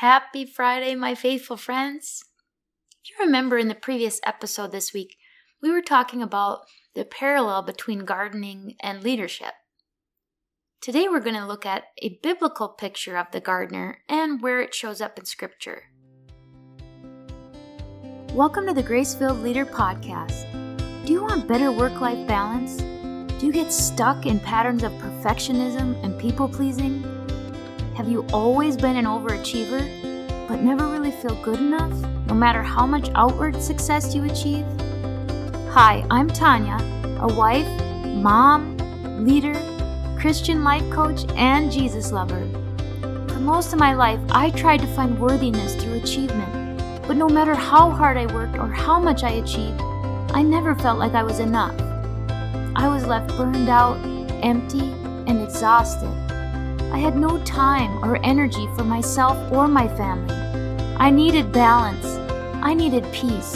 Happy Friday, my faithful friends. If you remember in the previous episode this week, we were talking about the parallel between gardening and leadership. Today we're going to look at a biblical picture of the gardener and where it shows up in Scripture. Welcome to the Grace Filled Leader Podcast. Do you want better work life balance? Do you get stuck in patterns of perfectionism and people pleasing? Have you always been an overachiever, but never really feel good enough, no matter how much outward success you achieve? Hi, I'm Tanya, a wife, mom, leader, Christian life coach, and Jesus lover. For most of my life, I tried to find worthiness through achievement, but no matter how hard I worked or how much I achieved, I never felt like I was enough. I was left burned out, empty, and exhausted. I had no time or energy for myself or my family. I needed balance. I needed peace.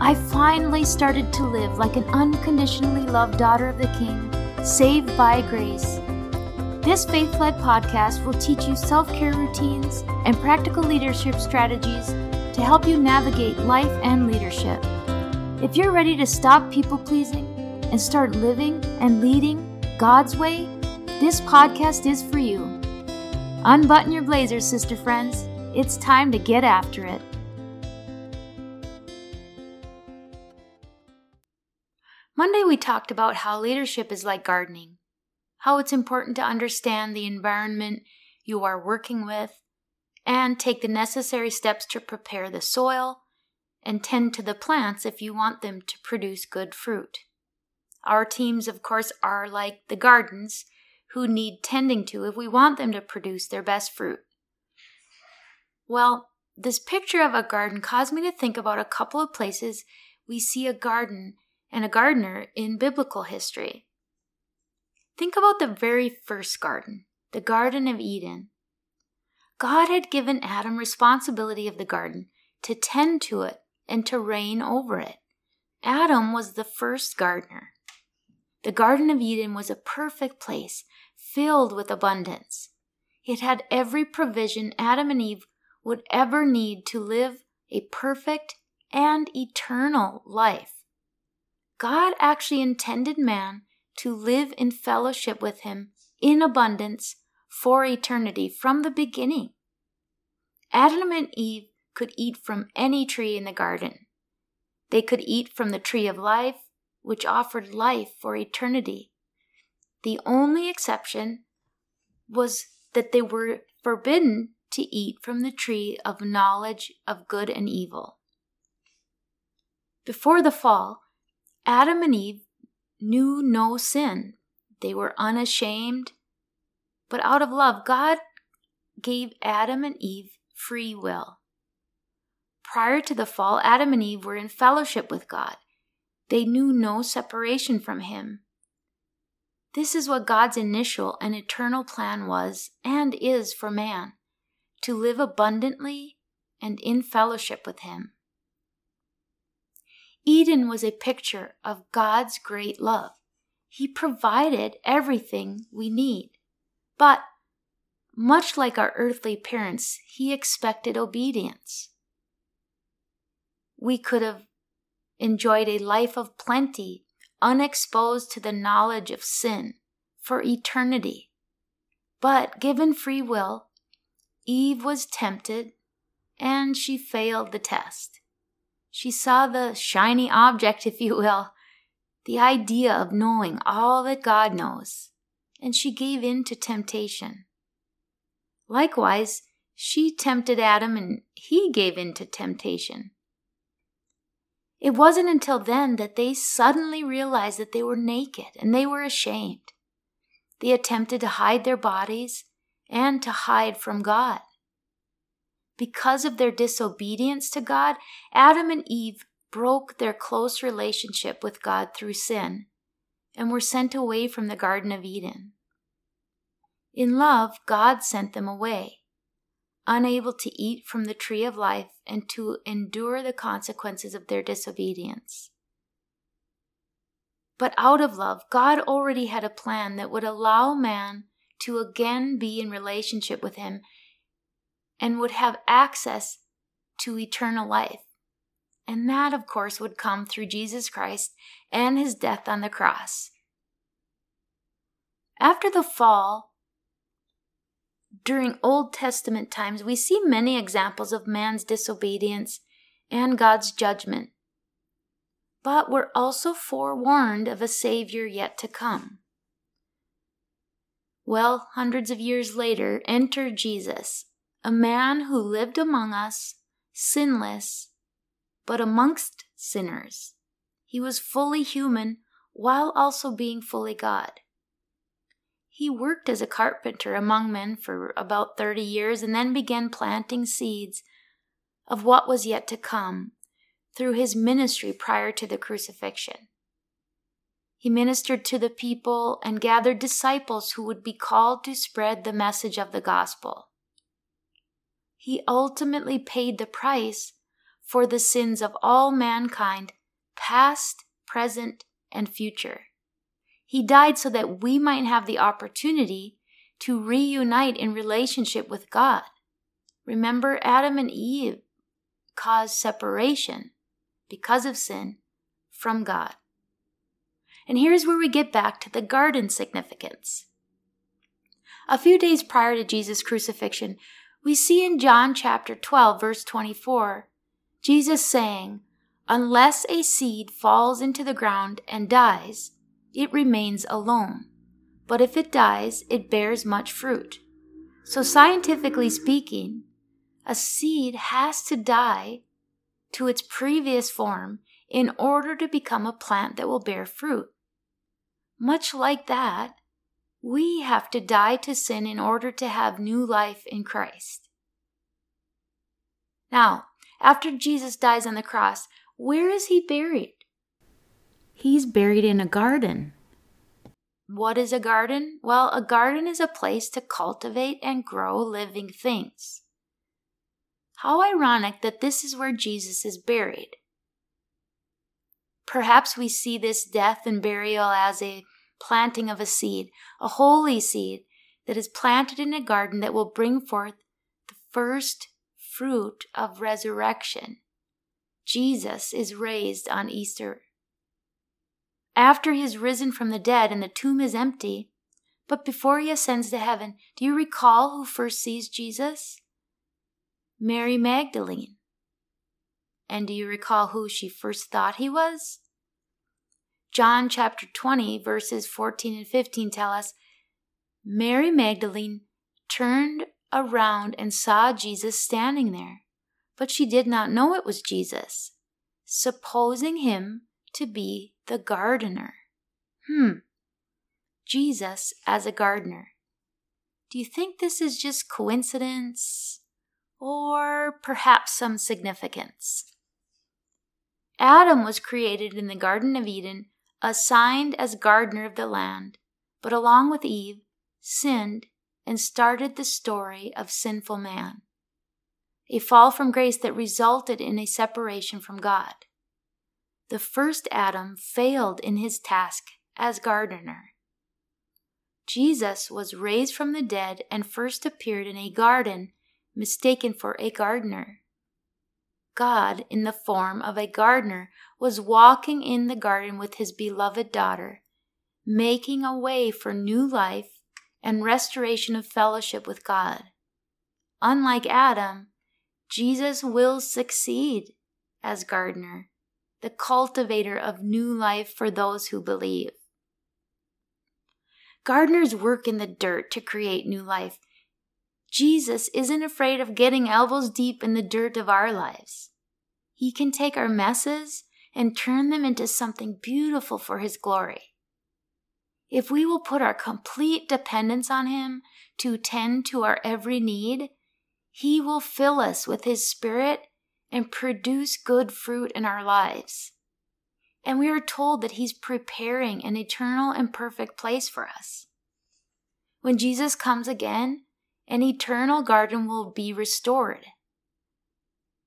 I finally started to live like an unconditionally loved daughter of the King, saved by grace. This faith led podcast will teach you self care routines and practical leadership strategies to help you navigate life and leadership. If you're ready to stop people pleasing and start living and leading God's way, this podcast is for you. Unbutton your blazers, sister friends. It's time to get after it. Monday, we talked about how leadership is like gardening, how it's important to understand the environment you are working with and take the necessary steps to prepare the soil and tend to the plants if you want them to produce good fruit. Our teams, of course, are like the gardens who need tending to if we want them to produce their best fruit. Well, this picture of a garden caused me to think about a couple of places we see a garden and a gardener in biblical history. Think about the very first garden, the Garden of Eden. God had given Adam responsibility of the garden to tend to it and to reign over it. Adam was the first gardener. The Garden of Eden was a perfect place filled with abundance. It had every provision Adam and Eve would ever need to live a perfect and eternal life. God actually intended man to live in fellowship with him in abundance for eternity from the beginning. Adam and Eve could eat from any tree in the garden. They could eat from the tree of life, which offered life for eternity. The only exception was that they were forbidden to eat from the tree of knowledge of good and evil. Before the fall, Adam and Eve knew no sin. They were unashamed. But out of love, God gave Adam and Eve free will. Prior to the fall, Adam and Eve were in fellowship with God. They knew no separation from Him. This is what God's initial and eternal plan was and is for man to live abundantly and in fellowship with Him. Eden was a picture of God's great love. He provided everything we need. But, much like our earthly parents, He expected obedience. We could have enjoyed a life of plenty unexposed to the knowledge of sin for eternity. But given free will, Eve was tempted and she failed the test. She saw the shiny object, if you will, the idea of knowing all that God knows, and she gave in to temptation. Likewise, she tempted Adam and he gave in to temptation. It wasn't until then that they suddenly realized that they were naked and they were ashamed. They attempted to hide their bodies and to hide from God. Because of their disobedience to God, Adam and Eve broke their close relationship with God through sin and were sent away from the Garden of Eden. In love, God sent them away unable to eat from the tree of life and to endure the consequences of their disobedience. But out of love, God already had a plan that would allow man to again be in relationship with Him and would have access to eternal life. And that, of course, would come through Jesus Christ and his death on the cross. After the fall, during Old Testament times, we see many examples of man's disobedience and God's judgment. But we're also forewarned of a Savior yet to come. Well, hundreds of years later, enter Jesus, a man who lived among us, sinless, but amongst sinners. He was fully human while also being fully God. He worked as a carpenter among men for about 30 years and then began planting seeds of what was yet to come through his ministry prior to the crucifixion. He ministered to the people and gathered disciples who would be called to spread the message of the gospel. He ultimately paid the price for the sins of all mankind, past, present, and future. He died so that we might have the opportunity to reunite in relationship with God. Remember, Adam and Eve caused separation because of sin from God. And here's where we get back to the garden significance. A few days prior to Jesus' crucifixion, we see in John chapter 12, verse 24, Jesus saying, Unless a seed falls into the ground and dies, it remains alone. But if it dies, it bears much fruit. So, scientifically speaking, a seed has to die to its previous form in order to become a plant that will bear fruit. Much like that, we have to die to sin in order to have new life in Christ. Now, after Jesus dies on the cross, where is he buried? He's buried in a garden. What is a garden? Well, a garden is a place to cultivate and grow living things. How ironic that this is where Jesus is buried. Perhaps we see this death and burial as a planting of a seed, a holy seed that is planted in a garden that will bring forth the first fruit of resurrection. Jesus is raised on Easter. After he is risen from the dead and the tomb is empty, but before he ascends to heaven, do you recall who first sees Jesus? Mary Magdalene. And do you recall who she first thought he was? John chapter 20, verses 14 and 15 tell us Mary Magdalene turned around and saw Jesus standing there, but she did not know it was Jesus, supposing him to be the gardener. Hmm. Jesus as a gardener. Do you think this is just coincidence? or perhaps some significance. Adam was created in the Garden of Eden, assigned as gardener of the land, but along with Eve, sinned and started the story of sinful man. A fall from grace that resulted in a separation from God. The first Adam failed in his task as gardener. Jesus was raised from the dead and first appeared in a garden mistaken for a gardener. God, in the form of a gardener, was walking in the garden with his beloved daughter, making a way for new life and restoration of fellowship with God. Unlike Adam, Jesus will succeed as gardener, the cultivator of new life for those who believe. Gardeners work in the dirt to create new life Jesus isn't afraid of getting elbows deep in the dirt of our lives. He can take our messes and turn them into something beautiful for His glory. If we will put our complete dependence on Him to tend to our every need, He will fill us with His Spirit and produce good fruit in our lives. And we are told that He's preparing an eternal and perfect place for us. When Jesus comes again, an eternal garden will be restored.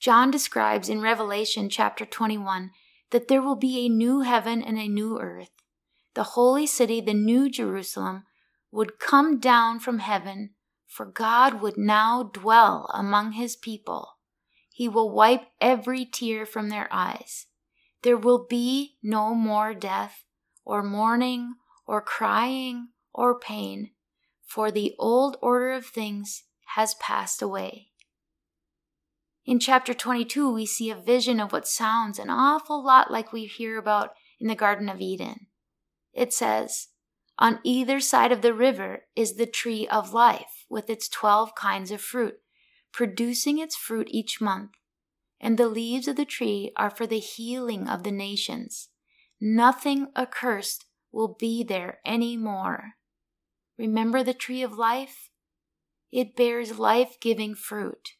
John describes in Revelation chapter 21 that there will be a new heaven and a new earth. The holy city, the new Jerusalem, would come down from heaven for God would now dwell among his people. He will wipe every tear from their eyes. There will be no more death, or mourning, or crying, or pain, for the old order of things has passed away. In chapter 22, we see a vision of what sounds an awful lot like we hear about in the Garden of Eden. It says, On either side of the river is the tree of life with its 12 kinds of fruit, producing its fruit each month. And the leaves of the tree are for the healing of the nations. Nothing accursed will be there any more. Remember the tree of life? It bears life giving fruit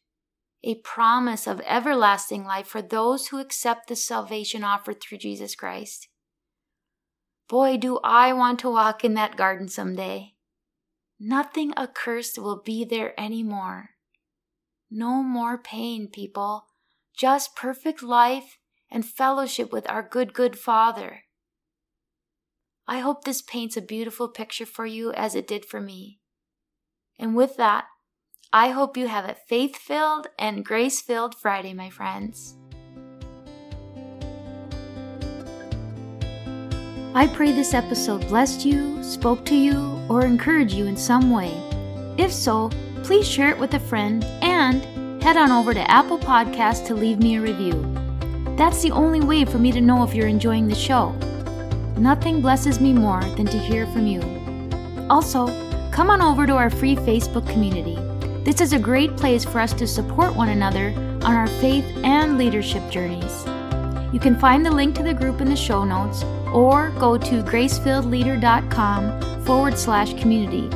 a promise of everlasting life for those who accept the salvation offered through Jesus Christ. Boy, do I want to walk in that garden someday. Nothing accursed will be there anymore. No more pain, people. Just perfect life and fellowship with our good, good Father. I hope this paints a beautiful picture for you as it did for me. And with that, I hope you have a faith filled and grace filled Friday, my friends. I pray this episode blessed you, spoke to you, or encouraged you in some way. If so, please share it with a friend and head on over to Apple Podcasts to leave me a review. That's the only way for me to know if you're enjoying the show. Nothing blesses me more than to hear from you. Also, come on over to our free Facebook community. This is a great place for us to support one another on our faith and leadership journeys. You can find the link to the group in the show notes or go to gracefilledleader.com forward slash community.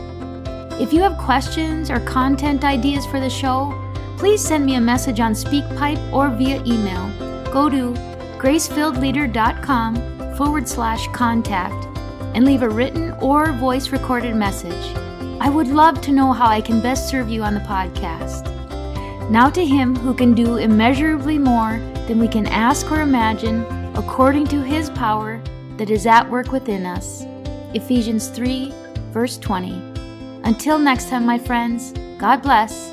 If you have questions or content ideas for the show, please send me a message on SpeakPipe or via email. Go to gracefilledleader.com forward slash contact and leave a written or voice recorded message. I would love to know how I can best serve you on the podcast. Now to Him who can do immeasurably more than we can ask or imagine, according to His power that is at work within us. Ephesians 3, verse 20. Until next time, my friends, God bless